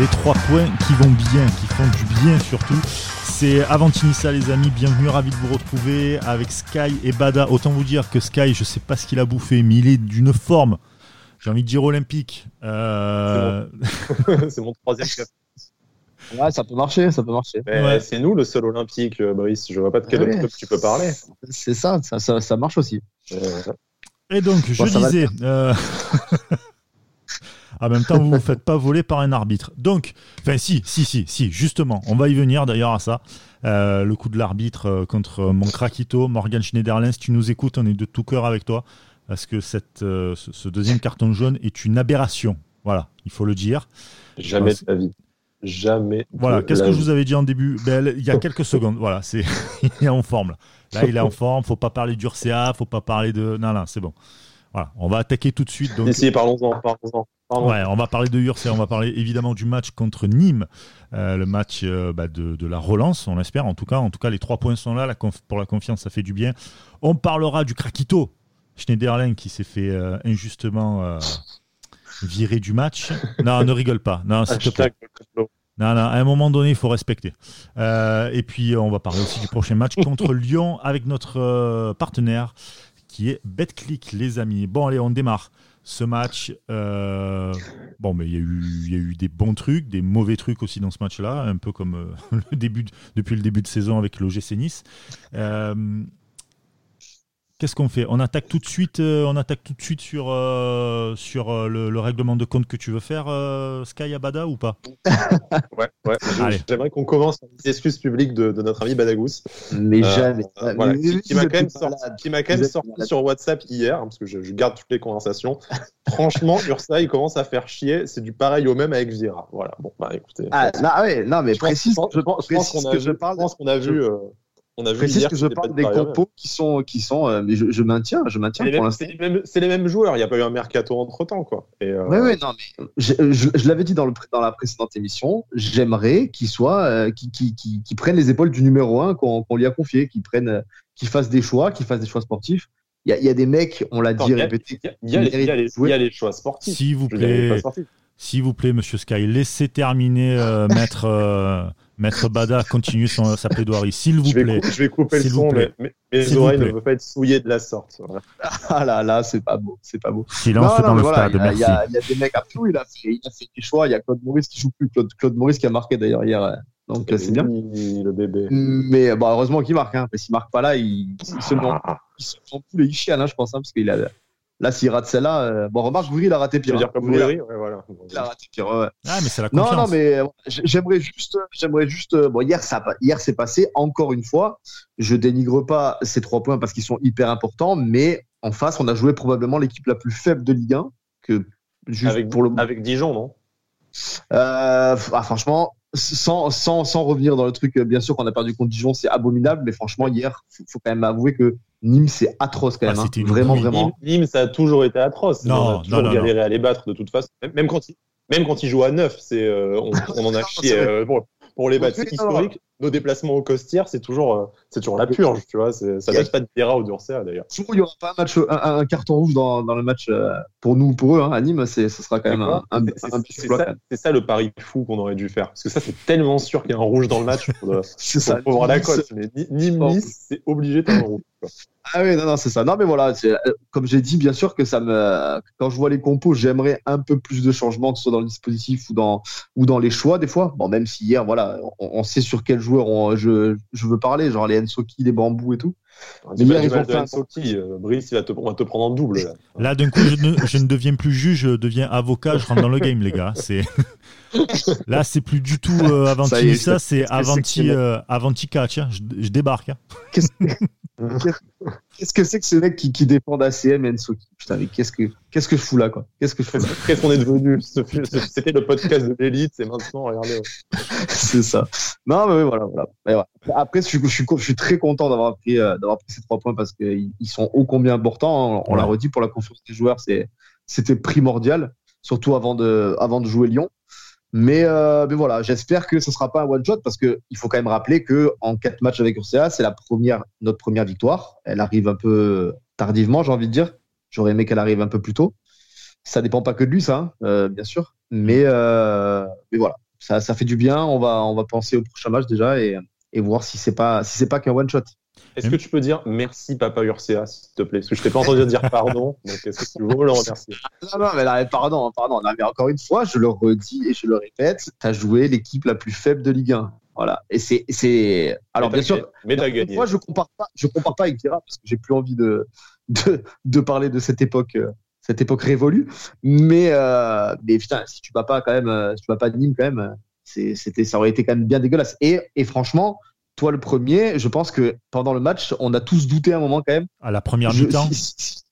les trois points qui vont bien, qui font du bien surtout. C'est Avantinissa les amis, bienvenue, ravi de vous retrouver avec Sky et Bada. Autant vous dire que Sky, je sais pas ce qu'il a bouffé, mais il est d'une forme, j'ai envie de dire olympique. Euh... C'est mon... troisième cap. Ouais, ça peut marcher, ça peut marcher. C'est nous le seul olympique, euh, Brice. Je vois pas de quel autre club tu peux parler. C'est ça ça, ça, marche aussi. Et donc, je disais. Euh, en même temps, vous ne vous faites pas voler par un arbitre. Donc, enfin, si, si, si, si, justement, on va y venir d'ailleurs à ça. Euh, le coup de l'arbitre contre mon craquito, Morgan Schneiderlin. Si tu nous écoutes, on est de tout cœur avec toi. Parce que cette, ce deuxième carton jaune est une aberration. Voilà, il faut le dire. Jamais de la vie. Jamais. Voilà, qu'est-ce que je vous avais dit en début ben, Il y a quelques secondes. Voilà, c'est il est en forme. Là. il est en forme. Faut pas parler d'Urca, faut pas parler de. Non, non, c'est bon. Voilà, on va attaquer tout de suite. Donc... Parlons-en. Parlons ouais, on va parler de Urca, on va parler évidemment du match contre Nîmes, euh, le match euh, bah, de, de, la relance, on l'espère. En tout cas, en tout cas, les trois points sont là. La pour la confiance, ça fait du bien. On parlera du Krakito, Schneiderlin qui s'est fait euh, injustement virer du match. Non, ne rigole pas. Non, s'il te plaît. Non, non, à un moment donné, il faut respecter. Et puis, on va parler aussi du prochain match contre Lyon avec notre partenaire qui est BetClick, les amis. Bon, allez, on démarre ce match. Euh, bon, mais il y, a eu, des bons trucs, des mauvais trucs aussi dans ce match-là, un peu comme début depuis le début de saison avec l'OGC Nice. Qu'est-ce qu'on fait? On attaque tout de suite. Euh, on attaque tout de suite sur euh, sur euh, le, règlement de compte que tu veux faire, Sky Abada ou pas? Ouais, ouais. J'aimerais qu'on commence par les excuses publiques de, notre ami Badagous. Mais jamais. qui, m'a quand même sorti, sur WhatsApp hier, hein, parce que je, garde toutes les conversations. Franchement, Ursa, il commence à faire chier. C'est du pareil au même avec Vira. Voilà. Bon, bah écoutez. Ah, non, ouais, non mais précise. Je pense, qu'on a, je pense qu'on a vu. On a vu Précise que je parle des compos qui sont, qui sont euh, mais je, maintiens, je maintiens pour l'instant. C'est les, mêmes joueurs, il n'y a pas eu un mercato entre temps, quoi. Euh, oui, oui, non, mais je, l'avais dit dans, le, dans la précédente émission, j'aimerais qu'ils soient, euh, qui, qui, qui, prennent les épaules du numéro 1 qu'on lui a confié, qu'ils prennent, qu'ils fassent des choix, qu'ils fassent des choix sportifs. Il y, a, des mecs, on l'a dit, répété. Il y, a les choix sportifs. S'il vous plaît, s'il vous plaît, Monsieur Sky, laissez terminer Maître Maître Bada continue son, sa plaidoirie, s'il vous plaît. je vais couper le son, mais, mes oreilles ne veulent pas être souillées de la sorte. Ah là là, c'est pas beau, c'est pas beau. Silence dans le stade, merci. Il y, a des mecs à tout, il a, fait, il a fait des choix. Il y a Claude Maurice qui joue plus, Claude, Claude Maurice qui a marqué d'ailleurs hier. Donc c'est bien. Le bébé. Mais bon, heureusement qu'il marque, hein, parce qu'il marque pas là, il, il se ment, il se ment plus les chiens, hein, je pense, hein, parce qu'il a Là, s'il rate celle-là, euh, bon, remarque, Goury, il a raté pire. dire hein. comme ouais, voilà. Il a raté pire, ouais. Ah, mais c'est la confiance. Non, non, mais euh, j'aimerais juste, j'aimerais juste, euh, bon, hier, ça, hier, c'est passé, encore une fois. Je dénigre pas ces trois points parce qu'ils sont hyper importants, mais en face, on a joué probablement l'équipe la plus faible de Ligue 1. Que, juste avec, pour le... avec Dijon, non? Euh, ah, franchement, sans, sans, sans revenir dans le truc, bien sûr qu'on a perdu contre Dijon, c'est abominable, mais franchement, hier, il faut quand même avouer que Nîmes, c'est atroce quand même. Ah, hein. Vraiment, vraiment. Nîmes, ça a toujours été atroce. Non, on a toujours galéré à les battre de toute façon. Même quand ils, même quand ils jouent à 9, c'est, euh, on, on, en a chié. Euh, pour les battre. historiques, nos déplacements au Costière, c'est toujours, euh, c'est toujours la purge, tu vois. Ça date pas de Terra ou d'Ursa d'ailleurs. Il n'y aura pas un, match, un, carton rouge dans, dans le match pour nous ou pour eux. Hein, à Nîmes, ce sera quand même un, un, C'est ça, ça, le pari fou qu'on aurait dû faire. Parce que ça, c'est tellement sûr qu'il y a un rouge dans le match pour, pour, voir la cote. Mais Nîmes-Nice, c'est obligé d'avoir un rouge. Ah oui, non, non, c'est ça. Non, mais voilà, euh, comme j'ai dit, bien sûr que ça me, quand je vois les compos, j'aimerais un peu plus de changements, que ce soit dans le dispositif ou dans, ou dans les choix, des fois. Bon, même si hier, voilà, on, sait sur quel joueur je, je, veux parler, genre les Ensoki, les bambous et tout. Mais hier, ils ont fait euh, Brice, il va te, on va te prendre en double. Là, là d'un coup, je ne, je ne, deviens plus juge, je deviens avocat, je rentre dans le game, les gars. C'est. Là, c'est plus du tout euh, Avanti ça, c'est Avanti, euh, Avanti catch. Hein. Je, je, débarque. Hein. Qu'est-ce que c'est que ce mec qui, qui défend ACM et Ensoki? Putain, mais qu'est-ce que, qu'est-ce que je fous là, quoi? Qu'est-ce que je fous Qu'est-ce qu'on est devenu? C'était le podcast de l'élite, c'est maintenant, regardez. c'est ça. Non, mais voilà, voilà. Après, je suis, je, suis, je suis, très content d'avoir pris, euh, d'avoir pris ces trois points parce qu'ils sont ô combien importants. Hein. On, l'a redit pour la confiance des joueurs, c'est, c'était primordial, surtout avant de, avant de jouer Lyon. Mais, euh, mais voilà, j'espère que ce sera pas un one shot parce que il faut quand même rappeler que en quatre matchs avec Urca, c'est la première notre première victoire. Elle arrive un peu tardivement, j'ai envie de dire. J'aurais aimé qu'elle arrive un peu plus tôt. Ça dépend pas que de lui, ça, hein, euh, bien sûr. Mais, euh, mais voilà, ça, ça fait du bien. On va, on va penser au prochain match déjà et, et voir si c'est pas, si c'est pas qu'un one shot. Est-ce que tu peux dire merci Papa Urcea, s'il te plaît? Parce que je t'ai pas entendu dire pardon, donc est-ce que tu veux le remercier? Non, non, mais là, pardon, hein, pardon. mais encore une fois, je le redis et je le répète, tu as joué l'équipe la plus faible de Ligue 1. Voilà. Et c'est, c'est. Alors bien sûr. Mais t'as gagné. Moi, je compare pas, je compare pas avec Dira parce que j'ai plus envie de, de, de, parler de cette époque, euh, cette époque révolue. Mais, euh, mais putain, si tu vas pas quand même, euh, si tu vas pas de Nîmes quand même, c'était, ça aurait été quand même bien dégueulasse. Et, et franchement, toi le premier, je pense que pendant le match, on a tous douté un moment quand même. À la première mi-temps,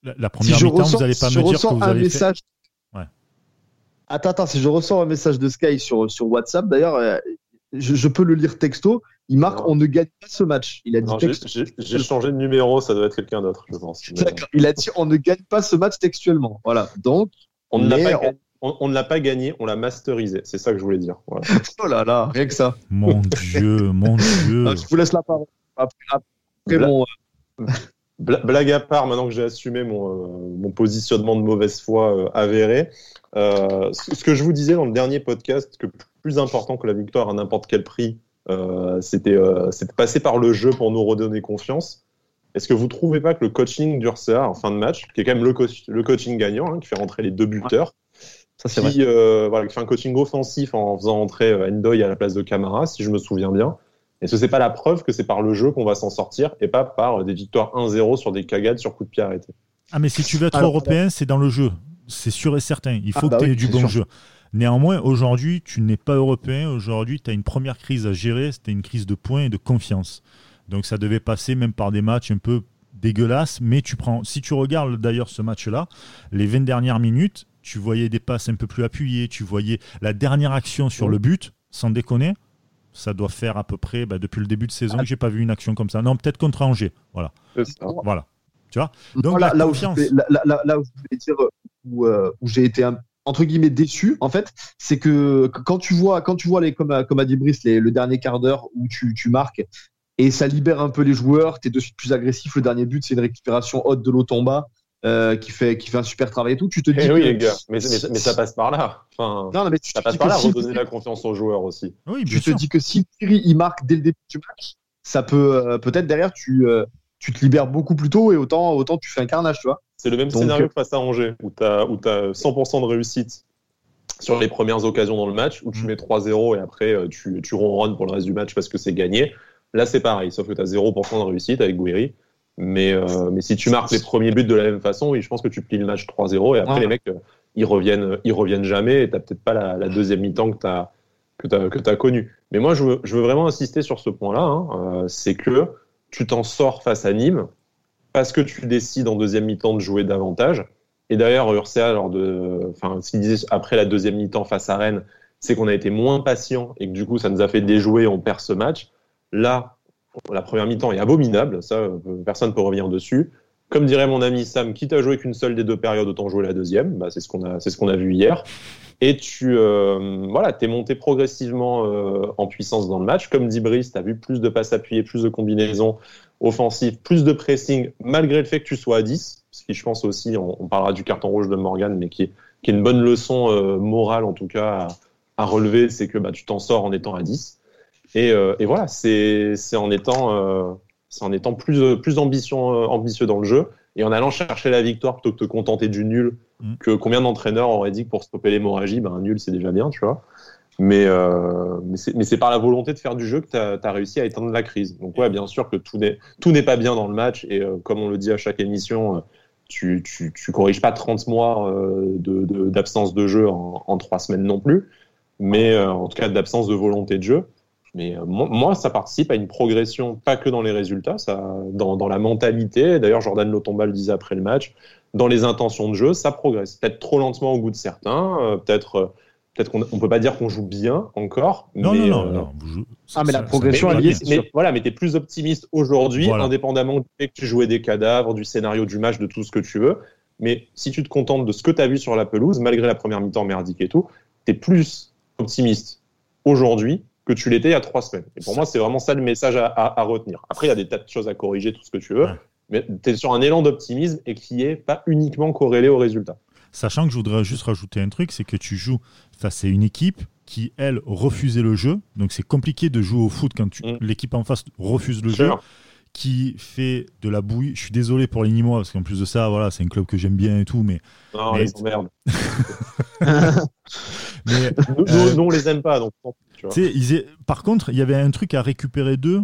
la, première mi-temps, vous n'allez pas me dire que vous un message. Ouais. Attends, attends, si je ressens un message de Sky sur, sur WhatsApp, d'ailleurs, euh, je, peux le lire texto. Il marque on ne gagne pas ce match. Il a dit J'ai changé de numéro, ça doit être quelqu'un d'autre, je pense. Il a dit on ne gagne pas ce match textuellement. Voilà. Donc, on ne l'a pas gagné on, ne l'a pas gagné, on l'a masterisé. C'est ça que je voulais dire. oh là là, rien que ça. Mon Dieu, mon Dieu. je vous laisse la parole. Après, bon, euh, Blague à part, maintenant que j'ai assumé mon, euh, mon, positionnement de mauvaise foi euh, avéré, ce que je vous disais dans le dernier podcast, que plus important que la victoire à n'importe quel prix, c'était passer par le jeu pour nous redonner confiance. Est-ce que vous ne trouvez pas que le coaching d'Ursa en fin de match, qui est quand même le, le coaching gagnant, hein, qui fait rentrer les deux buteurs, ça, qui, euh, voilà, fait un coaching offensif en faisant entrer euh, Endoy à la place de Camara, si je me souviens bien. Est-ce que c'est pas la preuve que c'est par le jeu qu'on va s'en sortir et pas par des victoires 1-0 sur des cagades sur coup de pied arrêté Ah, mais si tu veux être européen, c'est dans le jeu. C'est sûr et certain. Il faut ah, que bah tu aies du bon jeu. Néanmoins, aujourd'hui, tu n'es pas européen. Aujourd'hui, tu as une première crise à gérer. C'était une crise de points et de confiance. Donc, ça devait passer même par des matchs un peu dégueulasses. Mais tu prends, si tu regardes d'ailleurs ce match-là, les 20 dernières minutes, tu voyais des passes un peu plus appuyées, tu voyais la dernière action sur le but, sans déconner. Ça doit faire à peu près, bah, depuis le début de saison, que j'ai pas vu une action comme ça. Non, peut-être contre Angers. Voilà. Voilà. Tu vois? Donc, là, où je voulais, dire euh, où, j'ai été entre guillemets déçu, en fait, c'est que quand tu vois, quand tu vois les, comme, comme a dit Brice, le dernier quart d'heure où tu, tu marques et ça libère un peu les joueurs, tu es de suite plus agressif. Le dernier but, c'est une récupération haute de l'eau bas. Euh, qui fait qui fait un super travail et tout, tu te dis. Eh oui, les gars, mais, mais, ça passe par là. Enfin, non, mais ça passe par là, redonner la confiance aux joueurs aussi. Oui, tu te dis que si Thierry il marque dès le début du match, ça peut euh, peut-être derrière tu euh, tu te libères beaucoup plus tôt et autant autant tu fais un carnage, tu vois. C'est le même scénario que face à Angers où tu as où as 100% de réussite sur les premières occasions dans le match où tu mm. mets 3-0 et après tu tu ronronnes pour le reste du match parce que c'est gagné. Là, c'est pareil, sauf que tu as 0% de réussite avec Guiri. Mais, euh, mais si tu marques les premiers buts de la même façon, oui, je pense que tu plies le match 3-0 et après les mecs, euh, ils reviennent, ils reviennent jamais et t'as peut-être pas la, deuxième mi-temps que t'as que t'as que as connu. Mais moi, je veux, je veux vraiment insister sur ce point-là, hein, euh, c'est que tu t'en sors face à Nîmes parce que tu décides en deuxième mi-temps de jouer davantage. Et d'ailleurs, Ursa, lors de, enfin, ce qu'il disait après la deuxième mi-temps face à Rennes, c'est qu'on a été moins patient et que du coup, ça nous a fait déjouer, on perd ce match. Là, la première mi-temps est abominable, ça, euh, personne ne peut revenir dessus. Comme dirait mon ami Sam, quitte à jouer qu'une seule des deux périodes, autant jouer la deuxième. Bah, c'est ce qu'on a, vu hier. Et tu, euh, voilà, t'es monté progressivement euh, en puissance dans le match. Comme dit Brice, t'as vu plus de passes appuyées, plus de combinaisons offensives, plus de pressing, malgré le fait que tu sois à 10. Ce qui, je pense aussi, on, parlera du carton rouge de Morgan, mais qui est, une bonne leçon morale en tout cas à, relever, c'est que bah, tu t'en sors en étant à 10. Euh, et, voilà, c'est en étant, euh, en étant plus, plus ambitieux, euh, ambitieux dans le jeu et en allant chercher la victoire plutôt que de te contenter du nul. Mm. Que combien d'entraîneurs auraient dit que pour stopper l'hémorragie, ben, un nul c'est déjà bien, tu vois. Mais, euh, mais c'est par la volonté de faire du jeu que tu as, réussi à éteindre la crise. Donc, ouais, bien sûr que tout n'est pas bien dans le match. Et comme on le dit à chaque émission, tu, tu, tu corriges pas 30 mois d'absence de, de, jeu en, en, trois semaines non plus. Mais en tout cas, d'absence de volonté de jeu. Mais euh, moi, ça participe à une progression, pas que dans les résultats, ça, dans, dans la mentalité. D'ailleurs, Jordan Lotomba le disait après le match, dans les intentions de jeu, ça progresse. Peut-être trop lentement au goût de certains, euh, peut-être. Euh, peut-être qu'on ne peut pas dire qu'on joue bien encore. Non, mais, non, non, non. ah, mais la progression est liée. Mais, voilà, mais tu es plus optimiste aujourd'hui, indépendamment du fait que tu jouais des cadavres, du scénario du match, de tout ce que tu veux. Mais si tu te contentes de ce que tu as vu sur la pelouse, malgré la première mi-temps merdique et tout, tu es plus optimiste aujourd'hui que tu l'étais il y a trois semaines. Et pour moi, c'est vraiment ça le message à, retenir. Après, il y a des tas de choses à corriger, tout ce que tu veux, mais tu es sur un élan d'optimisme et qui est pas uniquement corrélé au résultat. Sachant que je voudrais juste rajouter un truc, c'est que tu joues face à une équipe qui, elle, refusait le jeu. Donc c'est compliqué de jouer au foot quand mm. l'équipe en face refuse le jeu. Qui fait de la bouillie. Je suis désolé pour les Nîmois, parce qu'en plus de ça, voilà, c'est un club que j'aime bien et tout, mais. Non, ils sont merde. mais, nous, euh, nous, on les aime pas, donc. Par contre, il y avait un truc à récupérer d'eux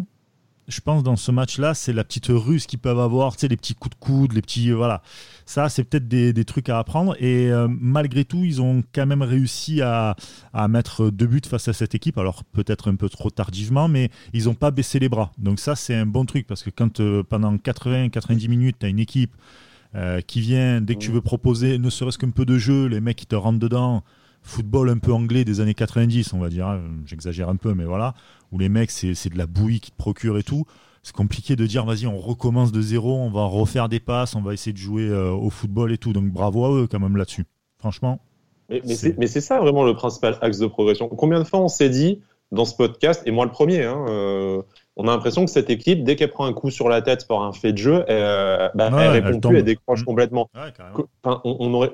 je pense, dans ce match-là, c'est la petite ruse qu'ils peuvent avoir, tu sais, les petits coups de coude, les petits. Euh, voilà. Ça, c'est peut-être des, trucs à apprendre. Et euh, malgré tout, ils ont quand même réussi à, mettre deux buts face à cette équipe. Alors, peut-être un peu trop tardivement, mais ils n'ont pas baissé les bras. Donc, ça, c'est un bon truc parce que quand euh, pendant 80-90 minutes, tu as une équipe qui vient, dès que tu veux proposer ne serait-ce qu'un peu de jeu, les mecs qui te rentrent dedans football un peu anglais des années 90, on va dire, hein, j'exagère un peu, mais voilà, où les mecs, c'est de la bouillie qui te procure et tout. C'est compliqué de dire, vas-y, on recommence de zéro, on va refaire des passes, on va essayer de jouer euh, au football et tout. Donc bravo à eux quand même là-dessus. Franchement. Mais, mais c'est ça vraiment le principal axe de progression. Combien de fois on s'est dit dans ce podcast, et moi le premier, hein, euh, on a l'impression que cette équipe, dès qu'elle prend un coup sur la tête par un fait de jeu, euh, bah, elle répond plus, elle décroche mmh. complètement. on, aurait,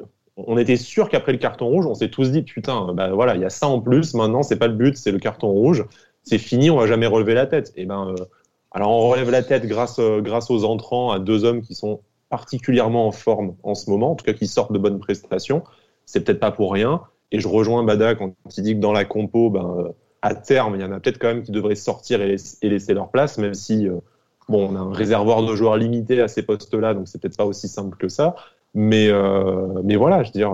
on était sûr qu'après le carton rouge, on s'est tous dit putain, bah voilà, il y a ça en plus. Maintenant, c'est pas le but, c'est le carton rouge. C'est fini, on va jamais relever la tête. Et eh ben, euh, alors on relève la tête grâce euh, grâce aux entrants à deux hommes qui sont particulièrement en forme en ce moment, en tout cas qui sortent de bonnes prestations. C'est peut-être pas pour rien. Et je rejoins Bada quand il dit que dans la compo, ben, euh, à terme, il y en a peut-être quand même qui devraient sortir et, laisser leur place, même si bon, on a un réservoir de joueurs limité à ces postes-là, donc c'est peut-être pas aussi simple que ça. Mais, euh, mais voilà, je veux dire,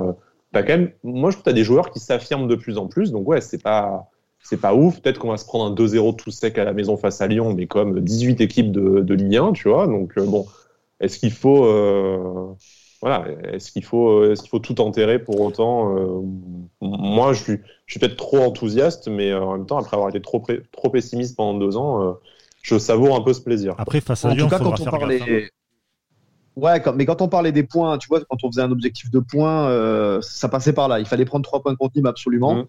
as quand même, moi je trouve que tu as des joueurs qui s'affirment de plus en plus. Donc ouais, c'est pas, c'est pas ouf. Peut-être qu'on va se prendre un 2-0 tout sec à la maison face à Lyon, mais comme 18 équipes de, de Ligue 1, tu vois. Donc euh, bon, est-ce qu'il faut, euh, voilà, est-ce qu'il faut, est-ce qu'il faut tout enterrer pour autant euh, Moi, je suis, je suis peut-être trop enthousiaste, mais en même temps, après avoir été trop, trop pessimiste pendant deux ans, je savoure un peu ce plaisir. Après, face à Lyon, il faudra faire gaffe. Hein. Ouais, mais quand on parlait des points, tu vois, quand on faisait un objectif de points, euh, ça passait par là. Il fallait prendre trois points de contenu absolument. Mmh.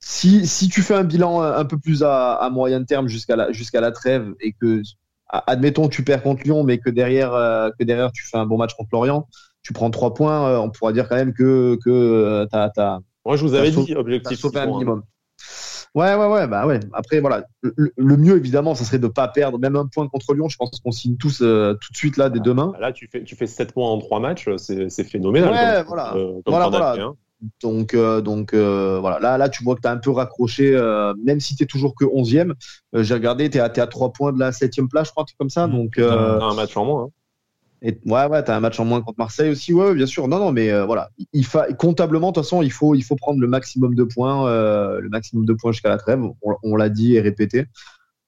Si, si tu fais un bilan un peu plus à, à moyen terme jusqu'à la, jusqu'à la trêve et que, admettons, tu perds contre Lyon, mais que derrière, euh, que derrière tu fais un bon match contre Lorient, tu prends trois points, euh, on pourra dire quand même que, que tu as, Moi, je vous avais dit, objectif. un minimum. Ouais, ouais, ouais, bah ouais. Après, voilà, le, mieux évidemment, ça serait de pas perdre même un point contre Lyon. Je pense qu'on signe tous euh, tout de suite là dès demain. Bah là, tu fais, tu fais 7 points en 3 matchs, c'est phénoménal. Ouais, voilà. Euh, voilà, voilà. Donc, euh, donc voilà, là, là, tu vois que tu as un peu raccroché, même si tu es toujours que 11e. J'ai regardé, tu es, es, à 3 points de la 7e place, je crois, comme ça. Mmh. Donc, un match en moins. Hein. Et, ouais, ouais, t'as un match en moins contre Marseille aussi, ouais, bien sûr. Non, non, mais euh, voilà, il comptablement, de toute façon, il faut, il faut prendre le maximum de points, euh, le maximum de points jusqu'à la trêve. On, l'a dit et répété.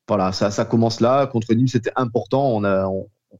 Voilà, ça, ça commence là. Contre Nîmes, c'était important. On a,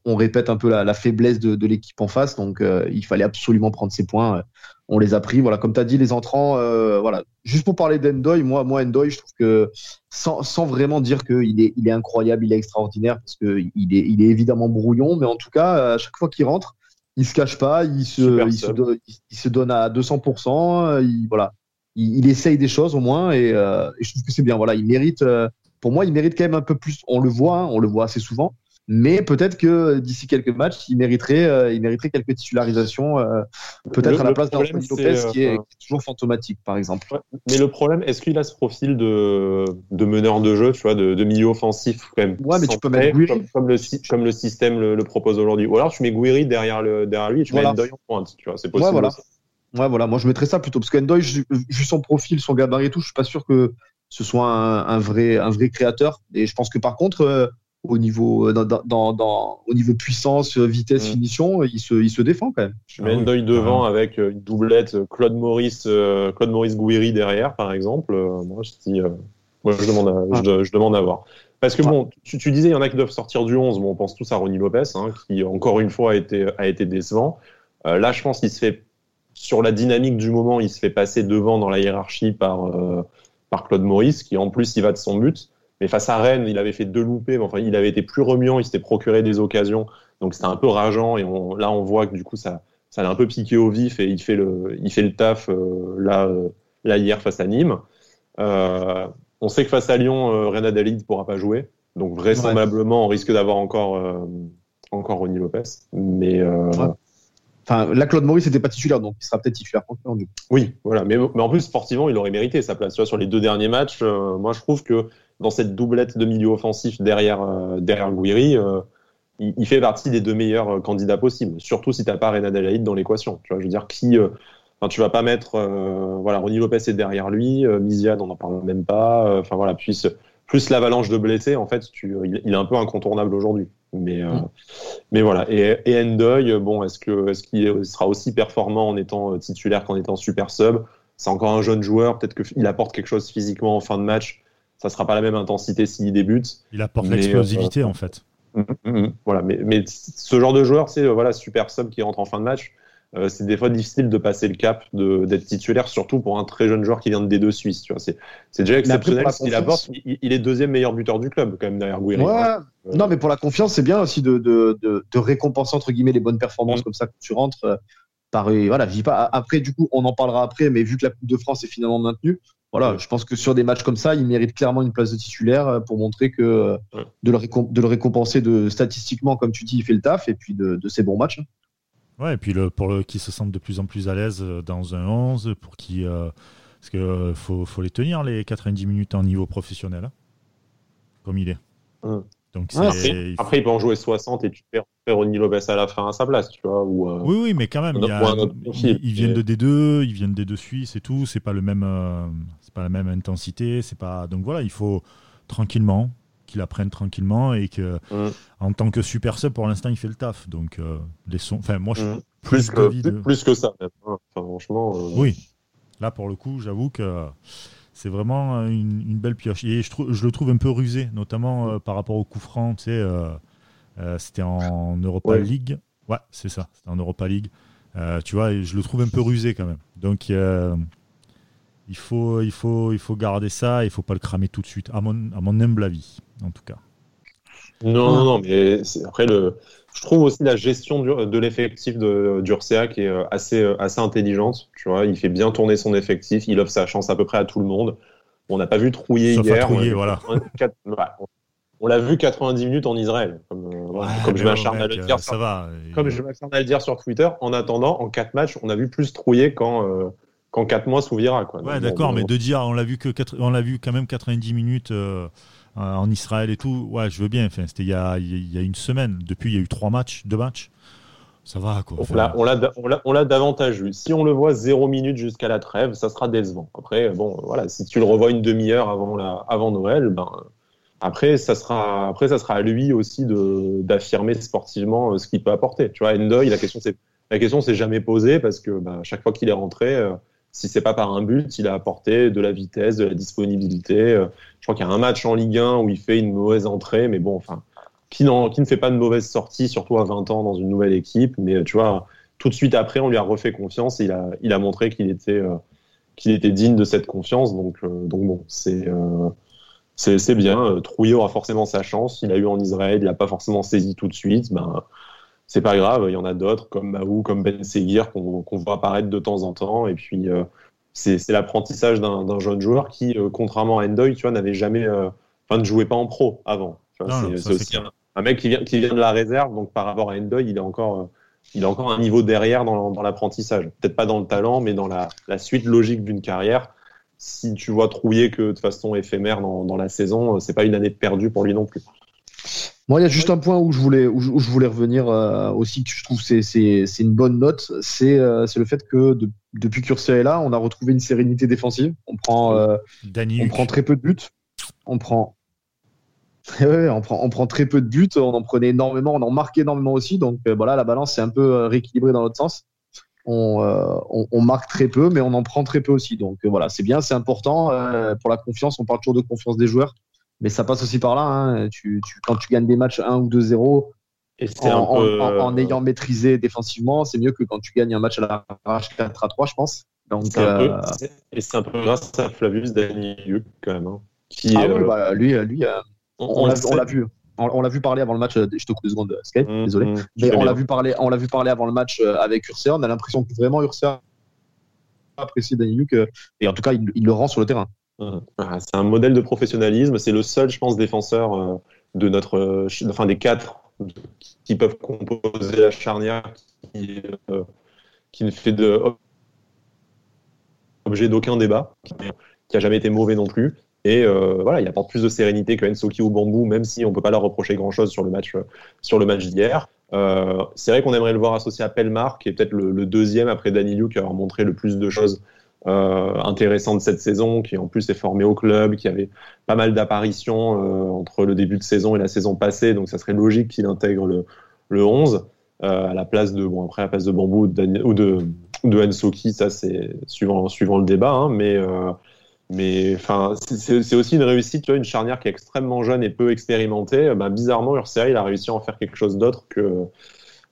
répète un peu la, faiblesse de, de l'équipe en face, donc euh, il fallait absolument prendre ses points on les a pris. Voilà, comme tu as dit, les entrants, euh, voilà. Juste pour parler d'Endoy, moi, moi, Endoy, je trouve que sans, sans vraiment dire qu'il est, il est incroyable, il est extraordinaire, parce qu'il est, il est évidemment brouillon, mais en tout cas, à chaque fois qu'il rentre, il se cache pas, il se, il se, donne, il, se, donne à 200%, il, voilà. Il, essaye des choses au moins, et, euh, et je trouve que c'est bien. Voilà, il mérite, euh, pour moi, il mérite quand même un peu plus. On le voit, hein, on le voit assez souvent mais peut-être que d'ici quelques matchs, il mériterait, euh, il mériterait quelques titularisations, euh, peut-être à la place d'Anthony Lopez, qui est, toujours fantomatique, par exemple. mais le problème, est-ce qu'il a ce profil de, de meneur de jeu, tu vois, de, milieu offensif quand même Ouais, mais tu peux mettre comme, comme, le, comme le système le, propose aujourd'hui. Ou alors tu mets Guiri derrière, le, derrière lui et tu mets Ndoye en pointe, tu vois, c'est possible. Ouais, voilà. Ouais, voilà, moi je mettrais ça plutôt parce que Ndoye, vu son profil, son gabarit et tout, je suis pas sûr que ce soit un, vrai, un vrai créateur. Et je pense que par contre, euh, au niveau, euh, dans, dans, au niveau puissance, vitesse, mm. finition, il se, il se défend quand même. Je mets ah, devant avec euh, une doublette euh, Claude Maurice, Claude Maurice Gouiri derrière, par exemple. moi, je dis, moi, je demande, à, ah. je, demande à voir. Parce que bon, tu, tu, disais, il y en a qui doivent sortir du 11. Bon, on pense tous à Ronnie Lopez, hein, qui encore une fois a été, a été décevant. là, je pense qu'il se fait, sur la dynamique du moment, il se fait passer devant dans la hiérarchie par, par Claude Maurice, qui en plus, il va de son but. Mais face à Rennes, il avait fait deux loupés, mais enfin, il avait été plus remuant, il s'était procuré des occasions. Donc c'était un peu rageant. Et là, on voit que du coup, ça, ça l'a un peu piqué au vif et il fait le, il fait le taf euh, là, euh, là, hier face à Nîmes. Euh, on sait que face à Lyon, Renan ne pourra pas jouer. Donc vraisemblablement, on risque d'avoir encore, encore Ronnie Lopez. Mais, Enfin, là, Claude Maurice n'était pas titulaire, donc il sera peut-être titulaire Oui, voilà. Mais, mais, en plus, sportivement, il aurait mérité sa place. Tu vois, sur les deux derniers matchs, euh, moi, je trouve que dans cette doublette de milieu offensif derrière, euh, derrière Gouiri, euh, il, fait partie des deux meilleurs candidats possibles. Surtout si tu n'as pas Renan Adelaide dans l'équation. Tu vois, je veux dire, qui. Enfin, tu vas pas mettre. voilà, Ronnie Lopez est derrière lui. Miziad, on n'en parle même pas. Enfin, voilà. Puis, plus l'avalanche de blessés, en fait, tu, il, est un peu incontournable aujourd'hui. Mais, euh, mm. mais voilà. Et, et Endoy, bon, est-ce que est-ce qu'il sera aussi performant en étant euh, titulaire qu'en étant super sub? C'est encore un jeune joueur. Peut-être qu'il apporte quelque chose physiquement en fin de match. Ça sera pas la même intensité s'il débute. Il apporte l'explosivité euh, en fait. Mm, mm, voilà. Mais, mais ce genre de joueur, c'est voilà super sub qui rentre en fin de match. Euh, c'est des fois difficile de passer le cap d'être titulaire, surtout pour un très jeune joueur qui vient de D2 Suisse. Tu vois, c'est, déjà exceptionnel ce qu'il apporte. Il, est deuxième meilleur buteur du club, quand même, derrière Gouiri. Ouais. Euh, non, mais pour la confiance, c'est bien aussi de, de, de, de, récompenser, entre guillemets, les bonnes performances mm. comme ça quand tu rentres. Euh, par, voilà, vis pas. Après, du coup, on en parlera après, mais vu que la Coupe de France est finalement maintenue, voilà, je pense que sur des matchs comme ça, il mérite clairement une place de titulaire pour montrer que de, le de le récompenser de, statistiquement, comme tu dis, il fait le taf, et puis de, de ses bons matchs. Ouais, et puis le, pour le, qui se sentent de plus en plus à l'aise euh, dans un 11, pour qui. Euh, parce qu'il euh, faut, faut, les tenir, les 90 minutes en niveau professionnel, hein, comme il est. Donc après, après, il peut en jouer 60 et tu fais Ronnie Lopez à la fin à sa place, tu vois. Ou, oui, oui, mais quand même, ils, viennent de D2, ils viennent des deux Suisses et tout, c'est pas le même, c'est pas la même intensité, c'est pas. Donc voilà, il faut tranquillement, qu'il apprenne tranquillement et que mm. en tant que super sub pour l'instant il fait le taf donc euh, les sons enfin moi je mm. plus, que, plus, que ça hein. franchement euh, oui là pour le coup j'avoue que c'est vraiment une, belle pioche et je, trouve je le trouve un peu rusé notamment euh, par rapport au coup franc tu sais c'était en Europa League ouais c'est ça c'était en Europa League tu vois je le trouve un peu rusé quand même donc il faut, il, faut, il faut garder ça, il ne faut pas le cramer tout de suite, à mon, à mon humble avis, en tout cas. Non, non, non, mais après, le, je trouve aussi la gestion de l'effectif d'Urcea qui est euh, assez, euh, assez intelligente. Tu vois, il fait bien tourner son effectif, il offre sa chance à peu près à tout le monde. On n'a pas vu Trouiller hier. Trouiller, voilà. on l'a vu 90 minutes en Israël, comme, euh, comme je m'acharne à le dire. Ça va. Comme je m'acharne à le dire sur Twitter. En attendant, en 4 matchs, on a vu plus Trouiller qu'en qu'en 4 mois sous Vira. Quoi. Ouais, d'accord, mais de dire, on l'a vu, que on l'a vu quand même 90 minutes euh, en Israël et tout, ouais, je veux bien. Enfin, c'était il y a, il y a une semaine. Depuis, il y a eu 3 matchs, 2 matchs. Ça va, quoi. on l'a davantage vu. Si on le voit 0 minutes jusqu'à la trêve, ça sera décevant. Après, bon, voilà, si tu le revois une demi-heure avant, la, avant Noël, ben. Après, ça sera, après, ça sera à lui aussi d'affirmer sportivement euh, ce qu'il peut apporter. Tu vois, Endoy, la question c'est, la question s'est jamais posée parce que ben, chaque fois qu'il est rentré, euh, si c'est pas par un but, il a apporté de la vitesse, de la disponibilité. Euh, je crois qu'il y a un match en Ligue 1 où il fait une mauvaise entrée, mais bon, enfin, qui, ne fait pas de mauvaise sortie, surtout à 20 ans dans une nouvelle équipe. Mais euh, tu vois, tout de suite après, on lui a refait confiance et il a, a montré qu'il était, euh, qu'il était digne de cette confiance. Donc, donc bon, c'est bien. Trouillot aura forcément sa chance. Il a eu en Israël, il n'a pas forcément saisi tout de suite. Ben, c'est pas grave, il y en a d'autres comme Mahou, comme Ben Seguir qu'on voit apparaître de temps en temps. Et puis, euh, c'est l'apprentissage d'un jeune joueur qui, euh, contrairement à Endoy, tu vois, n'avait jamais, euh, enfin, ne jouait pas en pro avant. C'est aussi un, mec qui vient, qui vient de la réserve, donc par rapport à Endoy, il est encore, il a encore un niveau derrière dans, l'apprentissage. Peut-être pas dans le talent, mais dans la, suite logique d'une carrière. Si tu vois trouiller que de façon éphémère dans, dans la saison, c'est pas une année perdue pour lui non plus. Moi, il y a juste un point où je voulais, où je, voulais revenir euh, aussi, que je trouve c'est c'est une bonne note, c'est euh, le fait que depuis qu'Ursa est là, on a retrouvé une sérénité défensive. On prend, euh, on prend très peu de buts. On prend, on prend, on prend très peu de buts. On en prenait énormément, on en marquait énormément aussi. Donc voilà, la balance est un peu rééquilibrée dans l'autre sens. On, on, on, marque très peu, mais on en prend très peu aussi. Donc voilà, c'est bien, c'est important pour la confiance. On parle toujours de confiance des joueurs mais ça passe aussi par là. Hein. Tu, tu, quand tu gagnes des matchs 1 ou 2-0, en, ayant maîtrisé défensivement, c'est mieux que quand tu gagnes un match à la rage 4 à 3, je pense. Donc, euh, et c'est un peu grâce à Flavius Daniel quand même. Hein, qui, ah euh, bah, lui, lui euh, on, l'a vu. On, l'a vu parler avant le match. Je te coupe deux secondes, Skype, mmh, désolé. Mmh, mais on l'a vu parler. On l'a vu parler avant le match avec Ursa. On a l'impression que vraiment Ursa apprécie Daniel et en tout cas, il, le rend sur le terrain. Ah, c'est un modèle de professionnalisme. C'est le seul, je pense, défenseur euh, de notre, euh, enfin des quatre qui peuvent composer la charnière, qui, qui ne fait de objet d'aucun débat, qui, a jamais été mauvais non plus. Et euh, voilà, il apporte plus de sérénité que Ensoki ou Bambou, même si on peut pas leur reprocher grand chose sur le match, match d'hier. Euh, c'est vrai qu'on aimerait le voir associé à Pelmar, qui est peut-être le, deuxième après Danilou, qui a montré le plus de choses euh, intéressantes cette saison, qui en plus est formé au club, qui avait pas mal d'apparitions euh, entre le début de saison et la saison passée, donc ça serait logique qu'il intègre le, le 11 euh, à la place de bon après à la place de Bambou ou de, ou de, de ça c'est suivant suivant le débat, hein, mais euh, mais enfin, c'est aussi une réussite, une charnière qui est extrêmement jeune et peu expérimentée. Bah, bizarrement, Ursia, il a réussi à en faire quelque chose d'autre que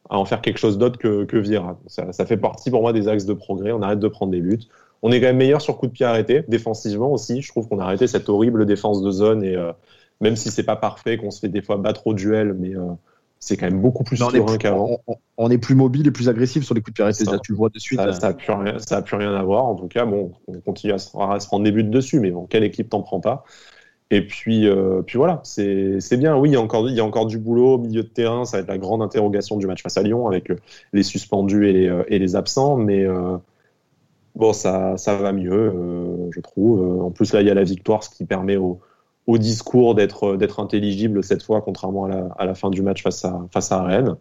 à en faire quelque chose d'autre que, que Vira. Ça, ça, fait partie pour moi des axes de progrès. On arrête de prendre des buts. On est quand même meilleur sur coup de pied arrêté, défensivement aussi. Je trouve qu'on a arrêté cette horrible défense de zone et euh, même si c'est pas parfait, qu'on se fait des fois battre au duel, mais euh, c'est quand même beaucoup plus serein qu'avant. On, est plus mobile et plus agressif sur les coups de pied arrêtés. Ça, tu le vois de suite. Ça, n'a plus rien, ça a plus rien à voir. En tout cas, bon, on continue à se, prendre des buts dessus, mais bon, quelle équipe t'en prend pas? Et puis, euh, puis voilà, c'est bien. Oui, il y, a encore, il y a encore du boulot au milieu de terrain. Ça va être la grande interrogation du match face à Lyon avec les suspendus et les, et les absents, mais bon, ça, ça va mieux, je trouve. En plus, là, il y a la victoire, ce qui permet au discours d'être d'être intelligible cette fois, contrairement à la, fin du match face à face à Rennes.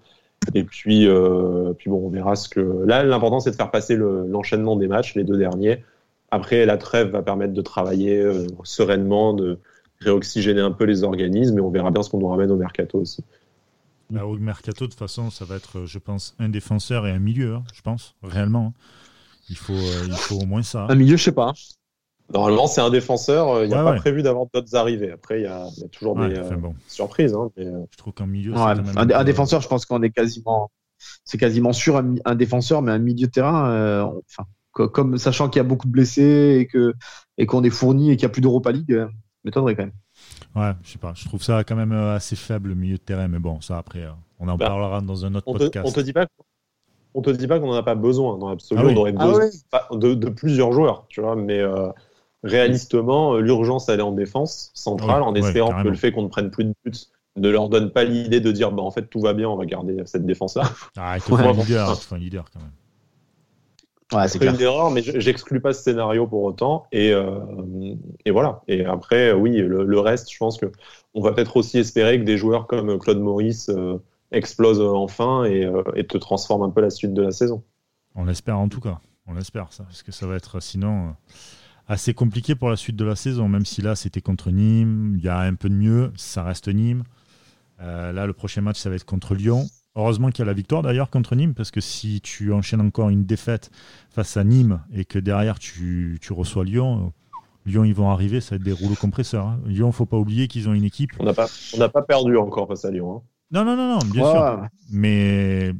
Et puis euh, puis bon, on verra ce que là l'important c'est de faire passer l'enchaînement des matchs, les deux derniers. Après, la trêve va permettre de travailler euh, sereinement, de réoxygéner un peu les organismes, et on verra bien ce qu'on nous ramène au mercato aussi. Là, au mercato, de toute façon, ça va être, je pense, un défenseur et un milieu, hein, je pense, réellement. Il faut, euh, il faut au moins ça. Un milieu, je sais pas. Normalement, c'est un défenseur. Euh, il n'y a pas prévu d'avoir d'autres arrivées. Après, il y, a toujours des euh, surprises. Hein, euh, Je trouve qu'un milieu. un, défenseur, je pense qu'on est quasiment. C'est quasiment sûr un, défenseur, mais un milieu de terrain, enfin, comme sachant qu'il y a beaucoup de blessés et que et qu'on est fourni et qu'il n'y a plus d'Europa League, m'étonnerait quand même. Ouais, je sais pas. Je trouve ça quand même assez faible le milieu de terrain, mais bon, ça après, on en bah, parlera dans un autre podcast. on te dit pas on te dit pas qu'on n'en a pas besoin. Dans l'absolu, ah on aurait ah besoin de, plusieurs joueurs, tu vois. Mais réalistement, euh, l'urgence, elle est en défense centrale, en espérant que le fait qu'on ne prenne plus de buts ne leur donne pas l'idée de dire bah, en fait tout va bien, on va garder cette défense-là. Ah, il faut un leader, un leader quand même. Ouais, c'est une erreur, mais j'exclus pas ce scénario pour autant. Et, euh, et voilà. Et après, oui, le, reste, je pense que on va peut-être aussi espérer que des joueurs comme Claude Maurice euh, explosent enfin et, et, te transforment un peu la suite de la saison. On l'espère en tout cas. On l'espère ça, parce que ça va être sinon assez compliqué pour la suite de la saison, même si là c'était contre Nîmes, il y a un peu de mieux, ça reste Nîmes. Euh, là, le prochain match, ça va être contre Lyon. Heureusement qu'il y a la victoire d'ailleurs contre Nîmes, parce que si tu enchaînes encore une défaite face à Nîmes et que derrière tu, tu reçois Lyon, Lyon, ils vont arriver, ça va être des rouleaux compresseurs. Hein. Lyon, faut pas oublier qu'ils ont une équipe. On n'a pas, pas perdu encore face à Lyon. Hein. Non, non, non, non, bien sûr. Mais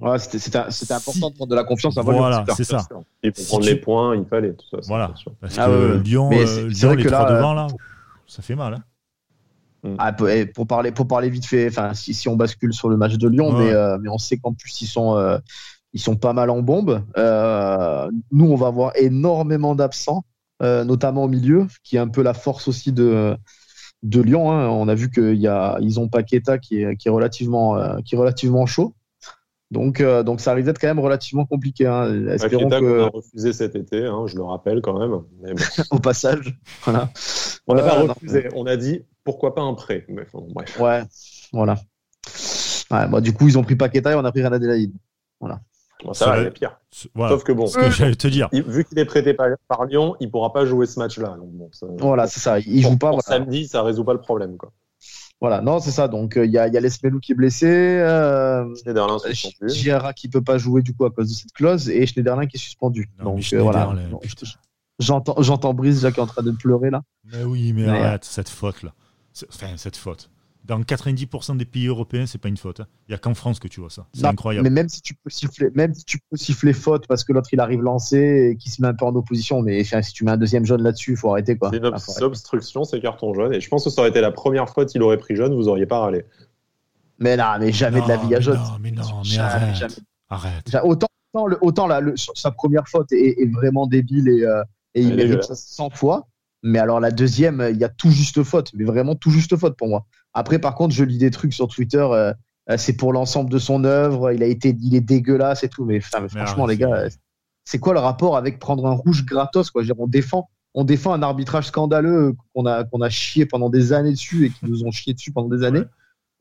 Ouais, c'était important de prendre de la confiance à Voilà, c'est ça. Et pour prendre les points, il fallait. Tout ça, voilà. Parce ah que Lyon, euh, Lyon les trois devant, là, ça fait mal. Hein. Mm. Ah, eh, pour, parler, pour parler vite fait, enfin, si, si on bascule sur le match de Lyon, mais, euh, mais on sait qu'en plus, ils sont, euh, ils sont pas mal en bombe. nous, on va avoir énormément d'absents, notamment au milieu, qui est un peu la force aussi de, de Lyon. Hein. On a vu qu'ils ont Paqueta qui est, qui est, relativement, qui est relativement chaud. Donc, euh, donc ça risque d'être quand même relativement compliqué. Hein. Espérons que... a refusé cet été, hein, je le rappelle quand même. Au passage, voilà. On n'a pas refusé, on a dit pourquoi pas un prêt. bref. Ouais, voilà. Ouais, bah, du coup, ils ont pris Paqueta et on a pris Renadelaide. Voilà. Ça va, pire. Sauf que bon, ce que j'allais te dire. vu qu'il est prêté par, Lyon, il pourra pas jouer ce match-là. Voilà, c'est ça. Il joue pas. Samedi, ça résout pas le problème, quoi. Voilà, non, c'est ça. Donc, euh, il y, a, y a Lesmelou qui est blessé. Euh, Gérard qui peut pas jouer du coup à cause de cette clause et Schneiderlin qui est suspendu. donc, euh, voilà. J'entends, j'entends Brice déjà qui est en train de pleurer là. Mais oui, mais, arrête, cette faute là. Enfin, cette faute dans 90% des pays européens, c'est pas une faute. Hein. Il n'y a qu'en France que tu vois ça. C'est incroyable. Mais même si tu peux siffler, même si tu peux siffler faute parce que l'autre il arrive lancé et qu'il se met un peu en opposition, mais si tu mets un deuxième jaune là-dessus, il faut arrêter quoi. C'est une obstruction, c'est carton jaune. Et je pense que ça aurait été la première faute qu'il aurait pris jaune, vous auriez pas râlé. Mais là, mais jamais de la vie à jaune. Non, mais non, mais arrête. arrête. Autant, le, autant là, sa première faute est, vraiment débile et, euh, et il mérite ça 100 fois. Mais alors la deuxième, il y a tout juste faute, mais vraiment tout juste faute pour moi. Après, par contre, je lis des trucs sur Twitter. Euh, c'est pour l'ensemble de son œuvre. Il a été, il est dégueulasse et tout. Mais, franchement, les gars, c'est quoi le rapport avec prendre un rouge gratos quoi? On défend, on défend un arbitrage scandaleux qu'on a, qu'on a chié pendant des années dessus et qui nous ont chié dessus pendant des années.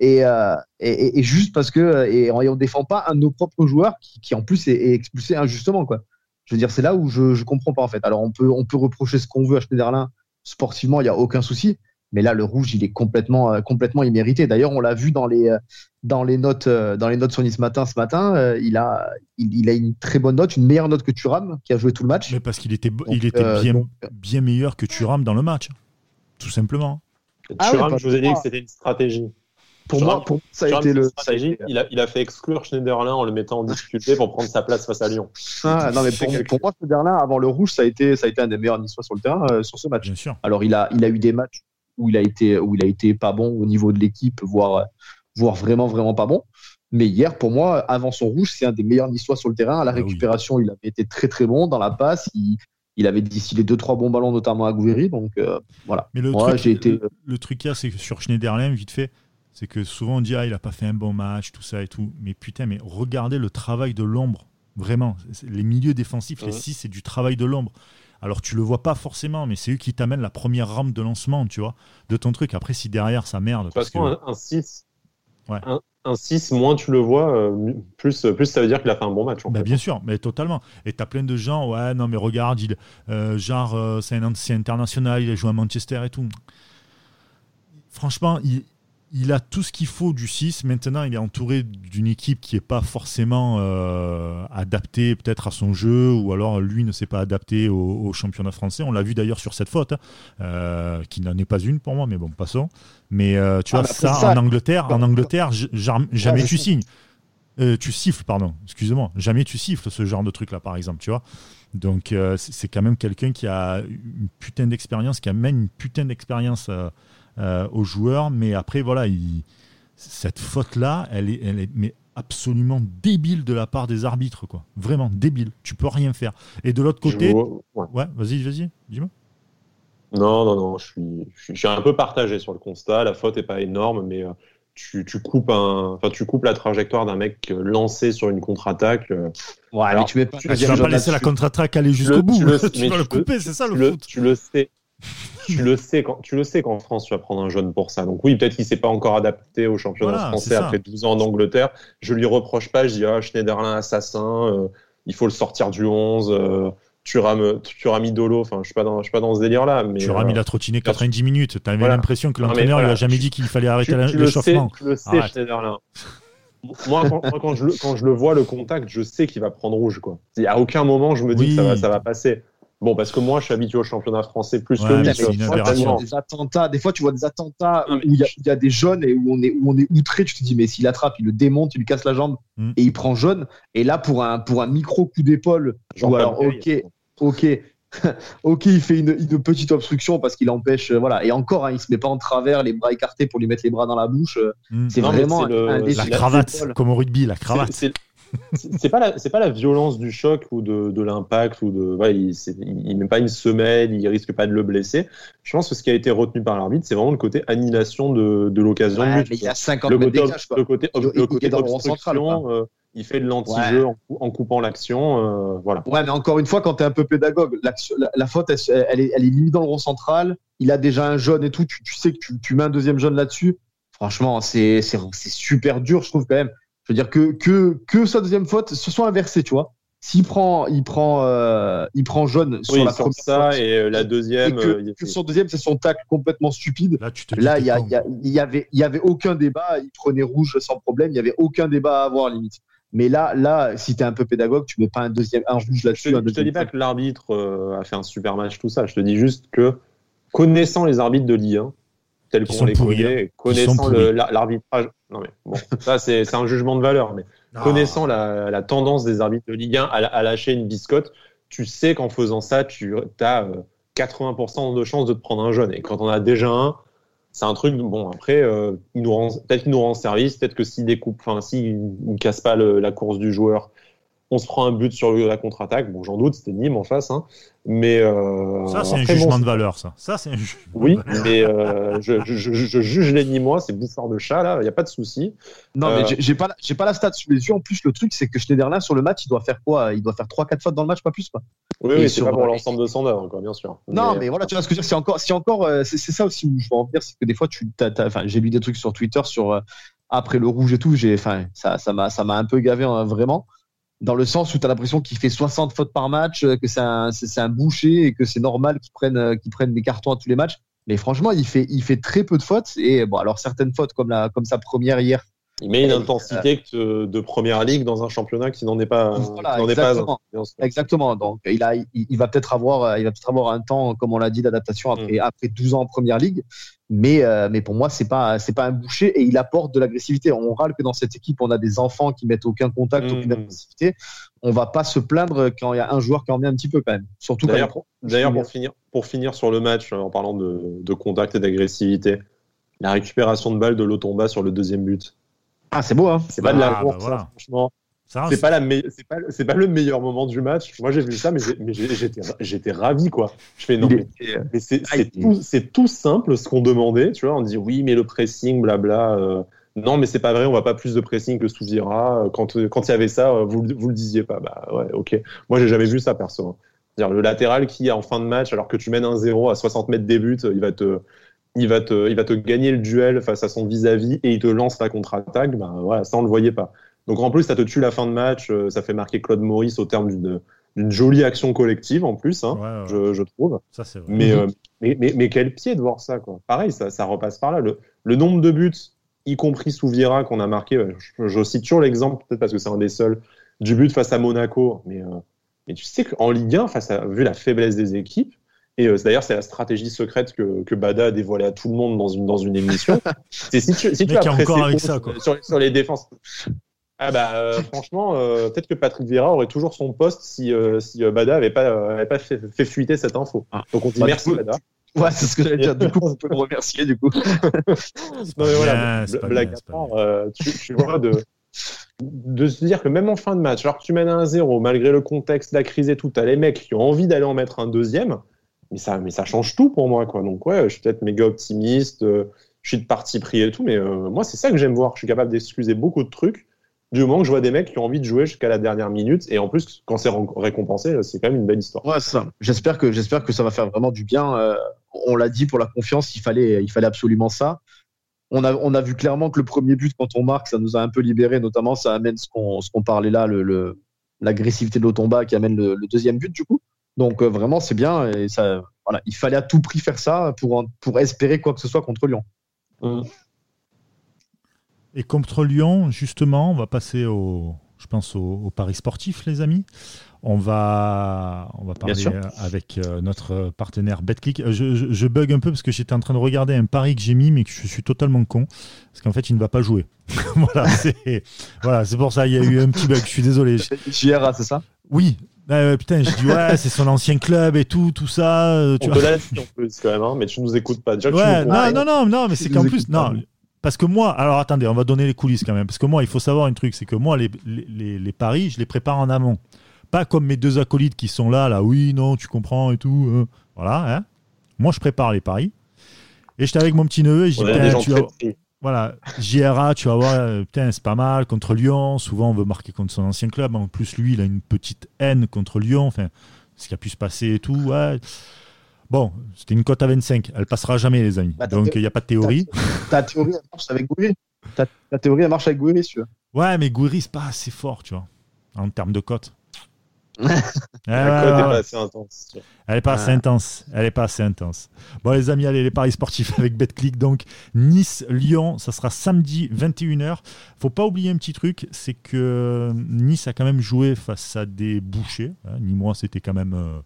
Euh, et, et, juste parce que et on, défend pas un de nos propres joueurs qui, qui en plus est, expulsé injustement quoi. Je veux dire c'est là où je je comprends pas en fait. Alors on peut on peut reprocher ce qu'on veut à Schneiderlin sportivement il y a aucun souci, mais là le rouge il est complètement euh, complètement immérité. D'ailleurs on l'a vu dans les euh, dans les notes dans les notes sur Nice matin ce matin il a il, a une très bonne note une meilleure note que Thuram qui a joué tout le match. Mais parce qu'il était il était bien bien meilleur que Thuram dans le match tout simplement. Ah Thuram je vous ai dit que c'était une stratégie. Pour moi, pour ça a été le. Il a, il a fait exclure Schneiderlin en le mettant en difficulté pour prendre sa place face à Lyon. Ah, non, mais pour, moi, Schneiderlin, avant le rouge, ça a été, ça a été un des meilleurs niçois sur le terrain euh, sur ce match. Bien sûr. Alors, il a, il a eu des matchs où il a été, où il a été pas bon au niveau de l'équipe, voire, voire vraiment, vraiment pas bon. Mais hier, pour moi, avant son rouge, c'est un des meilleurs niçois sur le terrain. À la ah récupération, il avait été très, très bon. Dans la passe, il, il avait distillé deux trois bons ballons notamment à Gouvery donc euh, voilà mais le truc, j'ai été le, le truc c'est que sur Schneiderlin vite fait c'est que souvent on dit ah il a pas fait un bon match, tout ça et tout. Mais putain, mais regardez le travail de l'ombre, vraiment. Les milieux défensifs, les six, c'est du travail de l'ombre. Alors tu le vois pas forcément, mais c'est eux qui t'amènent la première rampe de lancement, tu vois, de ton truc. Après, si derrière ça merde. Parce, que un 6, un, 6, moins tu le vois, euh, plus, plus ça veut dire qu'il a fait un bon match. bah, bien sûr, mais totalement. Et tu as plein de gens, ouais, non, mais regarde, il, euh, genre, euh, c'est un ancien international, il a joué à Manchester et tout. Franchement, il, il a tout ce qu'il faut du 6. Maintenant, il est entouré d'une équipe qui n'est pas forcément euh, adaptée peut-être à son jeu, ou alors lui ne s'est pas adapté au, championnat français. On l'a vu d'ailleurs sur cette faute, hein, euh, qui n'en est pas une pour moi, mais bon, passons. Mais euh, tu vois, ah, bah, ça, en Angleterre, en Angleterre jamais tu signes. tu siffles, pardon, excuse-moi. Jamais tu siffles ce genre de truc-là, par exemple, tu vois. Donc, c'est quand même quelqu'un qui a une putain d'expérience, qui amène une putain d'expérience euh, aux joueurs. Mais après, voilà, cette faute-là, elle est, elle est mais absolument débile de la part des arbitres, quoi. Vraiment débile. Tu peux rien faire. Et de l'autre côté, ouais, vas-y, vas-y, dis-moi. Non, non, non, je suis, je suis un peu partagé sur le constat. La faute est pas énorme, mais euh, tu, tu, coupes un, enfin, tu coupes la trajectoire d'un mec euh, lancé sur une contre-attaque. Ouais, alors, tu, tu, vas pas laisser la contre-attaque aller jusqu'au bout. Tu, le, vas le couper, c'est ça le foot. Tu le sais tu le sais quand tu le sais qu'en France tu vas prendre un jeune pour ça. Donc oui, peut-être qu'il s'est pas encore adapté au championnat français après 12 ans en Angleterre. Je lui reproche pas, je dis ah Schneiderlin assassin, euh, il faut le sortir du 11. Euh, tu rames mis Dolo, enfin je suis pas dans je suis pas dans ce délire là mais tu mis euh, la trottiné 90 minutes, tu avais l'impression que l'entraîneur il a jamais dit qu'il fallait arrêter l'échauffement. Tu le sais Schneiderlin. Moi, quand, je le, quand, je le, vois, le contact, je sais qu'il va prendre rouge. Quoi. À aucun moment, je me dis que ça va, ça va passer. Bon, parce que moi, je suis habitué au championnat français plus que lui. des attentats, des fois, tu vois des attentats où il y, a des jeunes et où on est, où on est outré. Tu te dis, mais s'il attrape, il le démonte, il lui casse la jambe mm. et il prend jaune. Et là, pour un, pour un micro coup d'épaule, ou alors, ok, ok, ok, il fait une, une petite obstruction parce qu'il empêche, voilà. Et encore, hein, il se met pas en travers, les bras écartés pour lui mettre les bras dans la bouche. Mm. C'est vraiment la cravate, comme au rugby, la cravate c'est pas la c'est pas la violence du choc ou de, de l'impact ou de ouais, il, il, met pas une semelle il risque pas de le blesser. Je pense que ce qui a été retenu par l'arbitre c'est vraiment le côté annihilation de, de l'occasion ouais, mais il y a 50 le côté, le côté, le côté obstruction euh, il fait de l'anti-jeu en, coupant l'action euh, voilà. Ouais mais encore une fois quand tu es un peu pédagogue la, la, faute elle, elle, est, elle est limite dans le rond central. Il a déjà un jaune et tout tu, tu sais que tu, tu mets un deuxième jaune là-dessus. Franchement c'est super dur je trouve quand même je veux dire que, que, que sa deuxième faute se soit inversée, tu vois. S'il prend, il prend, euh, il prend jaune sur la première ça et euh, la deuxième. Et que, euh, son deuxième, c'est son tacle complètement stupide. Là, il y, y, avait, il y avait aucun débat. Il prenait rouge sans problème. Il y avait aucun débat à avoir limite. Mais là, là, si t'es un peu pédagogue, tu mets pas un deuxième, un rouge là-dessus. Je, ne te dis pas que l'arbitre a fait un super match, tout ça. Je te dis juste que connaissant les arbitres de Ligue 1, tels qu'on les connaît, hein. connaissant l'arbitrage. Non mais bon, ça c'est un jugement de valeur, mais connaissant la, la, tendance des arbitres de Ligue 1 à, à lâcher une biscotte, tu sais qu'en faisant ça, tu as 80% de chances de te prendre un jeune. Et quand on a déjà un, c'est un truc. Bon après, euh, peut-être qu'il nous rend service, peut-être que s'il découpe, enfin s'il ne casse pas le, la course du joueur on se prend un but sur la contre-attaque. Bon, j'en doute, c'était Nîmes en face. Hein. Mais euh, ça, c'est un jugement de valeur, ça. Ça, c'est Oui, mais euh, je, je, je, juge les Nîmois, c'est bouffard de chat là. Il n'y a pas de souci. Non, mais euh, j'ai pas, j'ai pas la stat sous les yeux. En plus, le truc, c'est que Schneiderlin sur le match, il doit faire quoi? Il doit faire 3-4 fautes dans le match, pas plus, quoi. Oui, oui c'est pas pour l'ensemble de son œuvre, quoi, bien sûr. Non, mais, voilà, tu vois ce que je veux dire. C'est encore, c'est encore, c'est ça aussi où je veux en venir, c'est que des fois, tu, enfin, j'ai lu des trucs sur Twitter sur après le rouge et tout. J'ai, enfin, ça, ça m'a, ça m'a un peu gavé, hein, vraiment dans le sens où tu as l'impression qu'il fait 60 fautes par match, euh, que c'est un, boucher et que c'est normal qu'il prenne, euh, qu'il prenne des cartons à tous les matchs. Mais franchement, il fait, il fait très peu de fautes. Et bon, alors certaines fautes comme, la, comme sa première hier. Il met une intensité de première ligue dans un championnat qui n'en est pas. Voilà, exactement. Pas exactement. Donc, il, a, il, va peut-être avoir, il va peut-être avoir un temps, comme on l'a dit, d'adaptation après, mm. après 12 ans en première ligue. Mais, euh, mais pour moi, c'est pas, c'est pas un boucher et il apporte de l'agressivité. On râle que dans cette équipe, on a des enfants qui mettent aucun contact, aucune mm. agressivité. On va pas se plaindre quand il y a un joueur qui en met un petit peu quand même. Surtout d'ailleurs, d'ailleurs pour finir, pour finir sur le match, en parlant de, de contact et d'agressivité, la récupération de balle de Lotomba sur le deuxième but. Ah, c'est beau, hein C'est pas de la ah, course, bah franchement. C'est pas, la c'est pas, c'est pas le meilleur moment du match. Moi, j'ai vu ça, mais j'étais, ravi, quoi. Je fais non, mais, mais c'est, tout, simple ce qu'on demandait, tu vois. On dit oui, mais le pressing, blabla. Euh, non, mais c'est pas vrai, on va pas plus de pressing que Souvira. Quand quand il y avait ça, vous, vous le disiez pas. Bah ouais, ok. Moi, j'ai jamais vu ça, perso. Dire le latéral qui, en fin de match, alors que tu mènes un 0 à 60 mètres des buts, il va te, il va te, il va te gagner le duel face à son vis-à-vis et il te lance la contre-attaque. Ben voilà, ça on le voyait pas. Donc en plus, ça te tue la fin de match, euh, ça fait marquer Claude Maurice au terme d'une jolie action collective en plus, hein, Je, trouve. Ça, vrai. Mais, euh, mais, mais, mais, quel pied de voir ça, quoi. Pareil, ça, ça repasse par là. Le, le nombre de buts, y compris sous Vira qu'on a marqué, euh, je, cite toujours l'exemple, peut-être parce que c'est un des seuls, du but face à Monaco. Mais, mais tu sais qu'en Ligue 1, face à, vu la faiblesse des équipes, et d'ailleurs, c'est la stratégie secrète que, que, Bada a dévoilée à tout le monde dans une, dans une émission. c'est si tu, si tu as encore avec ça, quoi. Sur, sur, les défenses. Ah bah euh, franchement, euh, peut-être que Patrick Vieira aurait toujours son poste si, euh, si Bada avait pas, avait pas fait, fait, fuiter cette info. Ah. Donc on dit bah, merci Bada. Ouais, c'est ce que j'allais dire. Du coup, on peut le remercier du coup. non mais voilà, blague à part, tu, tu, vois de de se dire que même en fin de match, alors que tu mènes à un 0 malgré le contexte, la crise et tout, t'as les mecs qui ont envie d'aller en mettre un deuxième, mais ça, mais ça change tout pour moi quoi. Donc ouais, je suis peut-être méga optimiste, je suis de parti pris et tout, mais moi c'est ça que j'aime voir. Je suis capable d'excuser beaucoup de trucs du moment que je vois des mecs qui ont envie de jouer jusqu'à la dernière minute. Et en plus quand c'est récompensé c'est quand même une belle histoire. Ouais ça. J'espère que j'espère que ça va faire vraiment du bien euh, on l'a dit pour la confiance il fallait il fallait absolument ça. On a on a vu clairement que le premier but quand on marque ça nous a un peu libéré notamment ça amène ce qu'on ce qu'on parlait là le l'agressivité de l'Otomba qui amène le, deuxième but du coup donc euh, vraiment c'est bien et ça voilà il fallait à tout prix faire ça pour pour espérer quoi que ce soit contre Lyon mmh. Et contre Lyon, justement, on va passer au, je pense au, paris sportif, les amis. On va, on va parler avec euh, notre partenaire BetClick. Euh, je, je, bug un peu parce que j'étais en train de regarder un pari que j'ai mis, mais que je suis totalement con. Parce qu'en fait, il ne va pas jouer. voilà, c'est voilà, pour ça, il y a eu un petit bug. Je suis désolé. JRA, c'est ça? Oui, bah, putain, je dis ouais, c'est son ancien club et tout, tout ça. Euh, tu on vois. peut en plus quand même, hein, mais tu nous écoutes pas. Déjà, ouais, non, non, non, non, mais c'est qu'en plus, non, parce que moi, alors attendez, on va donner les coulisses quand même. Parce que moi, il faut savoir un truc, c'est que moi, les, les, les, paris, je les prépare en amont. Pas comme mes deux acolytes qui sont là, là, oui, non, tu comprends et tout. Hein. Voilà, hein. Moi, je prépare les paris. Et j'étais avec mon petit neveu et je dis, tu vas... Voilà, JRA, tu vas voir, euh, putain, c'est pas mal contre Lyon. Souvent, on veut marquer contre son ancien club. En plus, lui, il a une petite haine contre Lyon. Enfin, ce qui a pu se passer et tout. Ouais. Bon, c'était une cote à 25. Elle passera jamais, les amis. Bah, Donc, il n'y a pas de théorie. Ta, théorie, elle marche avec Gouiri. Ta, théorie, elle marche avec Gouiri, tu vois. Ouais, mais Gouiri, c'est pas assez fort, tu vois, en termes de cote. La cote n'est pas assez intense. Elle n'est pas assez intense. Elle est pas assez intense. Bon, les amis, allez, les paris sportifs avec BetClick. Donc, Nice-Lyon, ça sera samedi 21h. Faut pas oublier un petit truc, c'est que Nice a quand même joué face à des bouchers. Hein. Ni moi, c'était quand même. Euh,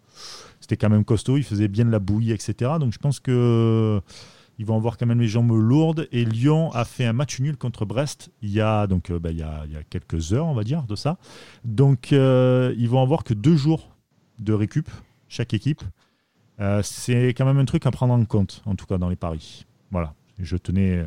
c'était quand même costaud, il faisait bien de la bouillie, etc. Donc je pense que ils vont avoir quand même les jambes lourdes. Et Lyon a fait un match nul contre Brest il y a, donc, euh, bah, il, y a, il y a quelques heures, on va dire, de ça. Donc euh, ils vont avoir que deux jours de récup, chaque équipe. Euh, c'est quand même un truc à prendre en compte, en tout cas dans les paris. Voilà, je tenais,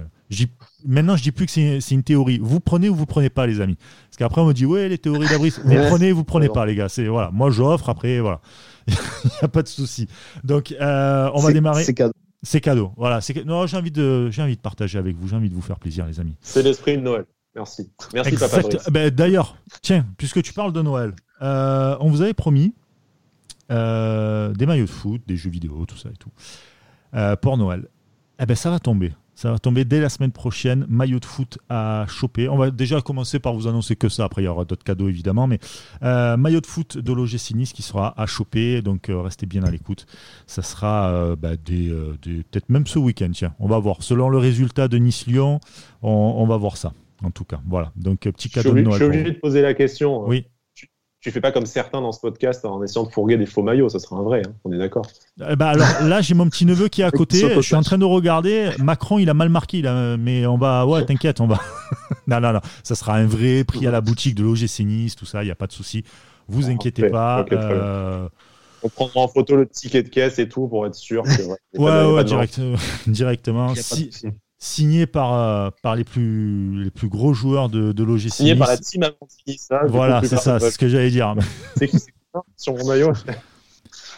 maintenant, je dis plus que c'est une théorie. Vous prenez ou vous prenez pas, les amis. Parce qu'après, on me dit, ouais, les théories d'abri, vous prenez ou vous prenez pas, les gars. C'est voilà. Moi, j'offre. Après, voilà. Il n'y a pas de souci. Donc, euh, on va démarrer. C'est cadeau. C'est cadeau. Voilà. Non, j'ai envie de, j'ai envie de partager avec vous. J'ai enis de vous faire plaisir, les amis. C'est l'esprit de Noël. Merci. Merci, papa. Ben, D'ailleurs, tiens, puisque tu parles de Noël, euh, on vous avait promis euh, des maillots de foot, des jeux vidéo, tout ça et tout, pour Noël. Eh ben, ça va tomber. Ça va tomber dès la semaine prochaine. Maillot de foot à choper. On va déjà commencer par vous annoncer que ça. Après, il y aura d'autres cadeaux évidemment. Mais euh, maillot de foot de l'OGC Nice qui sera à choper. Donc euh, restez bien à l'écoute. Ça sera euh, bah, des, peut-être même ce week-end. Tiens, on va voir. Selon le résultat de Nice-Lyon, on, va voir ça. En tout cas, voilà. Donc petit cadeau de Noël. Je suis obligé de poser la question. Hein. Oui tu fais pas comme certains dans ce podcast en essayant de fourguer des faux maillots, ça sera un vrai, hein, on est d'accord. Eh ben, alors là, j'ai mon petit neveu qui est à côté, je suis en train de regarder. Macron, il a mal marqué, mais on va, ouais, t'inquiète, on va. non, non, non, ça sera un vrai prix à la boutique de l'OGC Nice, tout ça, il n'y a pas de souci. Vous inquiétez pas. Euh, on prendra en photo le ticket de caisse et tout pour être sûr. Que, ouais, ouais, direct, directement. Si, signé par, euh, par les, plus, les plus gros joueurs de, de l'OGC. Signé par la team Amantini, ça. Voilà, c'est ça, c'est ce que j'allais dire. c'est qui sur mon maillot Vous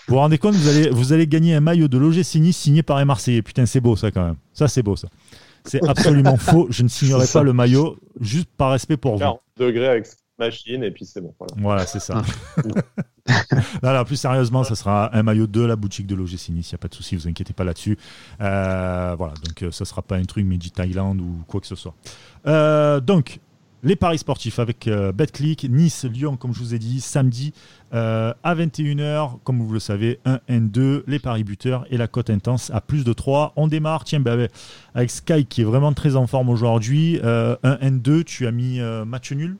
vous rendez compte, vous allez, vous allez gagner un maillot de l'OGC Nice signé par les Marseillais. Putain, c'est beau ça quand même. Ça, c'est beau ça. C'est absolument faux. Je ne signerai pas le maillot juste par respect pour vous. 40 degrés avec machine et puis c'est bon. Voilà, c'est ça. plus sérieusement, ça sera un maillot de la boutique de l'OGC Nice. Il n'y a pas de souci, vous inquiétez pas là-dessus. Euh, voilà, donc euh, ça sera pas un truc Made Thailand ou quoi que ce soit. Euh, donc, les paris sportifs avec BetClick, Nice, Lyon, comme je vous ai dit, samedi à 21h, comme vous le savez, 1 N2, les paris buteurs et la cote intense à plus de 3. On démarre, tiens, ben, avec Sky qui est vraiment très en forme aujourd'hui. 1 N2, tu as mis match nul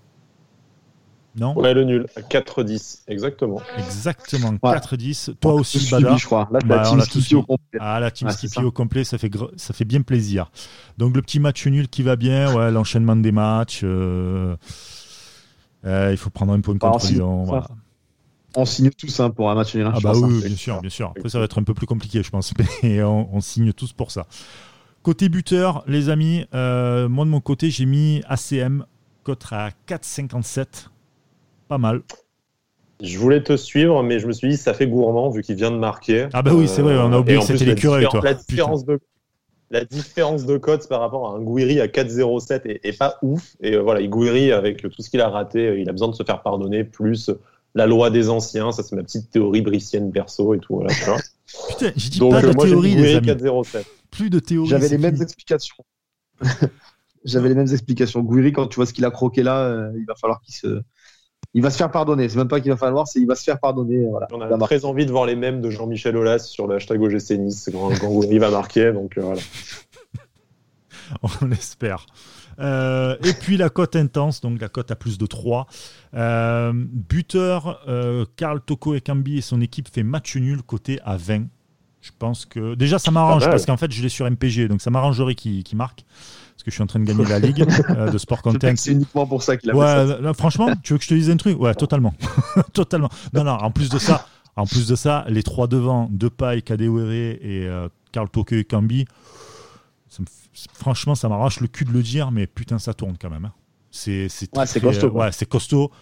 non Ouais, le nul, 4-10, exactement. Exactement, 4-10. Toi aussi, Bada. je crois. Là, la team Skippy au complet. Ah, la team Skippy au complet, ça fait, ça fait bien plaisir. Donc, le petit match nul qui va bien, ouais, l'enchaînement des matchs. Euh, euh, il faut prendre un point bah, contre Lyon. Voilà. On signe tous hein, pour un match nul. Hein, ah, bah oui, bien sûr, bien sûr. Après, ça va être un peu plus compliqué, je pense. Mais on, signe tous pour ça. Côté buteur, les amis, euh, moi de mon côté, j'ai mis ACM, cote à 4,57 pas mal. Je voulais te suivre, mais je me suis dit, ça fait gourmand vu qu'il vient de marquer. Ah bah oui, c'est vrai, on a oublié que c'était l'écureuil, toi. La différence, de, la différence de cote par rapport à un Gouiri à 4,07 est, est, pas ouf. Et euh, voilà, Gouiri, avec tout ce qu'il a raté, euh, il a besoin de se faire pardonner, plus la loi des anciens, ça c'est ma petite théorie bricienne perso et tout. Voilà, Putain, j'ai dit pas de théorie, les amis. 4,07. Plus de théorie. J'avais les mêmes explications. J'avais les mêmes explications. Gouiri, quand tu vois ce qu'il a croqué là, euh, il va falloir qu'il se il va se faire pardonner. C'est même pas qu'il va falloir, c'est il va se faire pardonner. Voilà. On a très envie de voir les mêmes de Jean-Michel Aulas sur le hashtag OGC Nice quand, il va marquer. Donc euh, voilà. On l'espère. Euh, et puis la cote intense, donc la cote à plus de 3. Euh, buteur, Karl Toko et Kambi et son équipe fait match nul côté à 20. Je pense que. Déjà, ça m'arrange parce qu'en fait, je l'ai sur MPG, donc ça m'arrangerait qu'il marque parce que je suis en train de gagner la ligue euh, de sport content. C'est uniquement pour ça qu'il a ouais, fait ça. franchement, tu veux que je te dise un truc? Ouais, totalement. totalement. Non, non, en plus de ça, en plus de ça, les trois devant, Depay, Kadewere et euh, Karl Tokyo et Kambi, franchement, ça m'arrache le cul de le dire, mais putain, ça tourne quand même. Hein. C'est ouais, costaud. ouais, c'est costaud.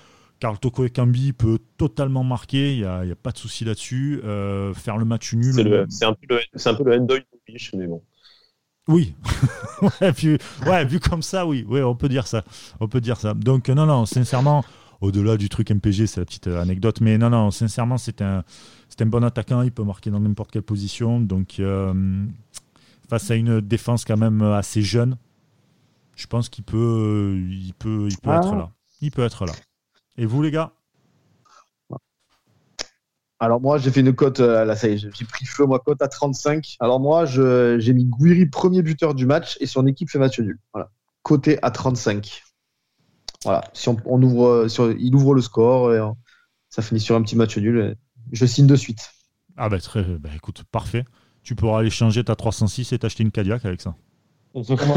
Karl Toko et Kambi peut totalement marquer, il n'y a, a, pas de souci là-dessus. Euh, faire le match nul. C'est un peu le, un peu le mais bon. Oui, ouais, vu, ouais, vu comme ça, oui, ouais, on peut dire ça, on peut dire ça. Donc non, non, sincèrement, au-delà du truc MPG, c'est la petite euh, anecdote, mais non, non, sincèrement, c'est un, c'est un bon attaquant, il peut marquer dans n'importe quelle position, donc euh, face à une défense quand même assez jeune, je pense qu'il peut, il peut, il peut être ah. là, il peut être là. Et vous les gars? Alors moi, j'ai fait une cote, euh, là ça y est, j'ai pris feu, moi, cote à 35. Alors moi, j'ai mis Guiri premier buteur du match et son équipe fait match nul. Voilà. Côté à 35. Voilà. Si on, ouvre, euh, sur, il ouvre le score, et, euh, ça finit sur un petit match nul. je signe de suite. Ah bah très, bah, écoute, parfait. Tu pourras aller changer ta 306 et t'acheter une Cadillac avec ça. exactement.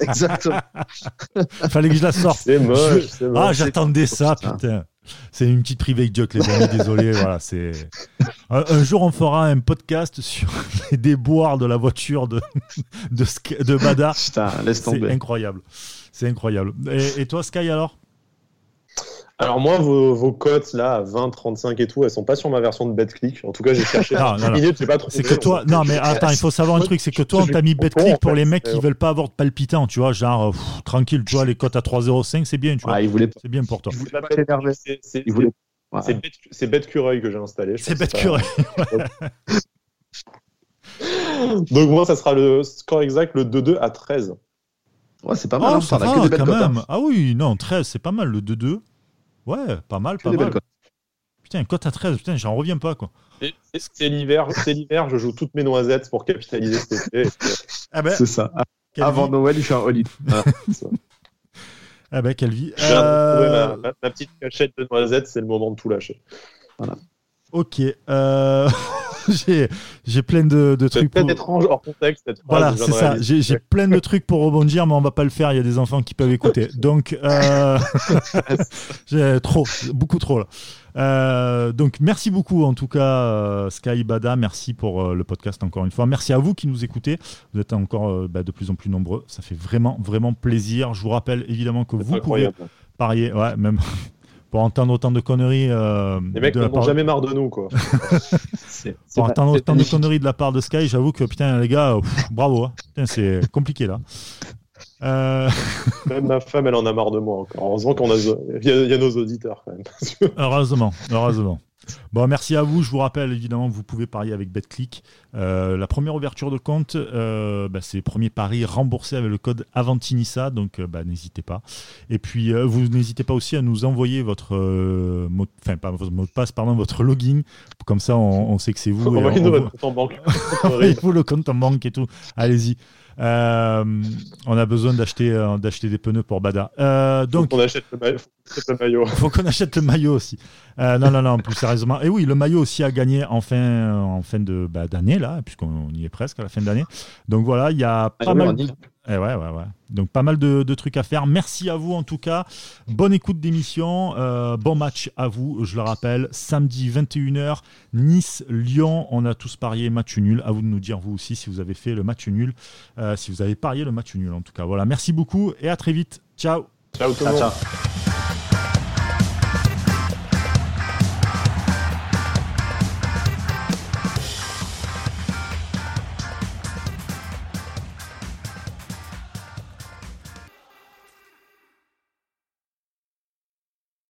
exactement. Fallait que je la sorte. C'est moche. Ah, j'attendais ça, putain. C'est une petite private joke, les amis. Désolé. Voilà, c'est. Un, jour, on fera un podcast sur les déboires de la voiture de de, de Bada. Putain, laisse tomber. C'est incroyable. C'est incroyable. et toi, Sky, alors? Alors moi, vos, cotes là, à 20, 35 et tout, elles sont pas sur ma version de BetClick. En tout cas, j'ai cherché. non, non, non. pas C'est que toi, non mais attends, il faut savoir un truc, c'est que toi, on t'a mis BetClick pour les mecs qui veulent pas avoir de palpitant, tu vois, genre tranquille, tu vois, les cotes à 3,05, c'est bien, tu vois. c'est bien pour toi. C'est BetCureuil que j'ai installé. C'est BetCureuil. Donc moi, ça sera le score exact, le 2-2 à 13. Ouais, c'est pas mal. Oh, ça va, quand hein. même. Ah oui, non, 13, c'est pas mal le 2-2. Ouais, pas mal, pas mal. Putain, cote à 13, putain, j'en reviens pas, quoi. C'est l'hiver, c'est l'hiver, je joue toutes mes noisettes pour capitaliser cet été. Ah ben, c'est ça. Avant Noël, il fait un all ah, ah ben, quelle vie. Euh... Ma, ma, petite cachette de noisettes, c'est le moment de tout lâcher. Voilà. Ok. Euh... j'ai plein de, de trucs. peut-être étrange hors contexte. Cette voilà, c'est ça. J'ai plein de trucs pour rebondir, mais on va pas le faire. Il y a des enfants qui peuvent écouter. Donc, euh... j'ai trop, beaucoup trop là. Euh, donc merci beaucoup en tout cas euh, Sky Bada, merci pour euh, le podcast encore une fois. Merci à vous qui nous écoutez. Vous êtes encore bah, de plus en plus nombreux. Ça fait vraiment vraiment plaisir. Je vous rappelle évidemment que vous pouvez parier, ouais, même pour entendre autant de conneries. Euh, les mecs n'ont jamais marre de nous, quoi. pour entendre autant de conneries de la part de Sky, j'avoue que putain, les gars, bravo. Hein. c'est compliqué là. Euh... Même ma femme, elle en a marre de moi encore. Heureusement qu'on a, il y, a nos auditeurs quand même. heureusement, heureusement. Bon, merci à vous. Je vous rappelle évidemment que vous pouvez parier avec BetClick. Euh, la première ouverture de compte, euh, bah, c'est premier pari remboursé avec le code Avantinissa, donc euh, bah, n'hésitez pas. Et puis vous n'hésitez pas aussi à nous envoyer votre mot, enfin pas votre mot de passe, pardon, votre login. Comme ça, on, sait que c'est vous. Envoyez-nous votre compte en banque. Envoyez-vous le compte en banque et tout. Allez-y. Euh, on a besoin d'acheter euh, d'acheter des pneus pour Bada. Euh, donc, faut qu'on achète le maillot. Faut qu'on achète le maillot aussi. non, non, non, plus sérieusement. Et oui, le maillot aussi a gagné en fin, en fin de bah, d'année là, puisqu'on y est presque à la fin d'année. Donc voilà, il y a pas mal. Eh ouais, ouais, ouais. Donc pas mal de, trucs à faire. Merci à vous en tout cas. Bonne écoute d'émission. Euh, bon match à vous, je le rappelle. Samedi 21h, Nice-Lyon. On a tous parié match nul. À vous de nous dire vous aussi si vous avez fait le match nul. Euh, si vous avez parié le match nul en tout cas. Voilà, merci beaucoup et à très vite. Ciao. Ciao tout le monde.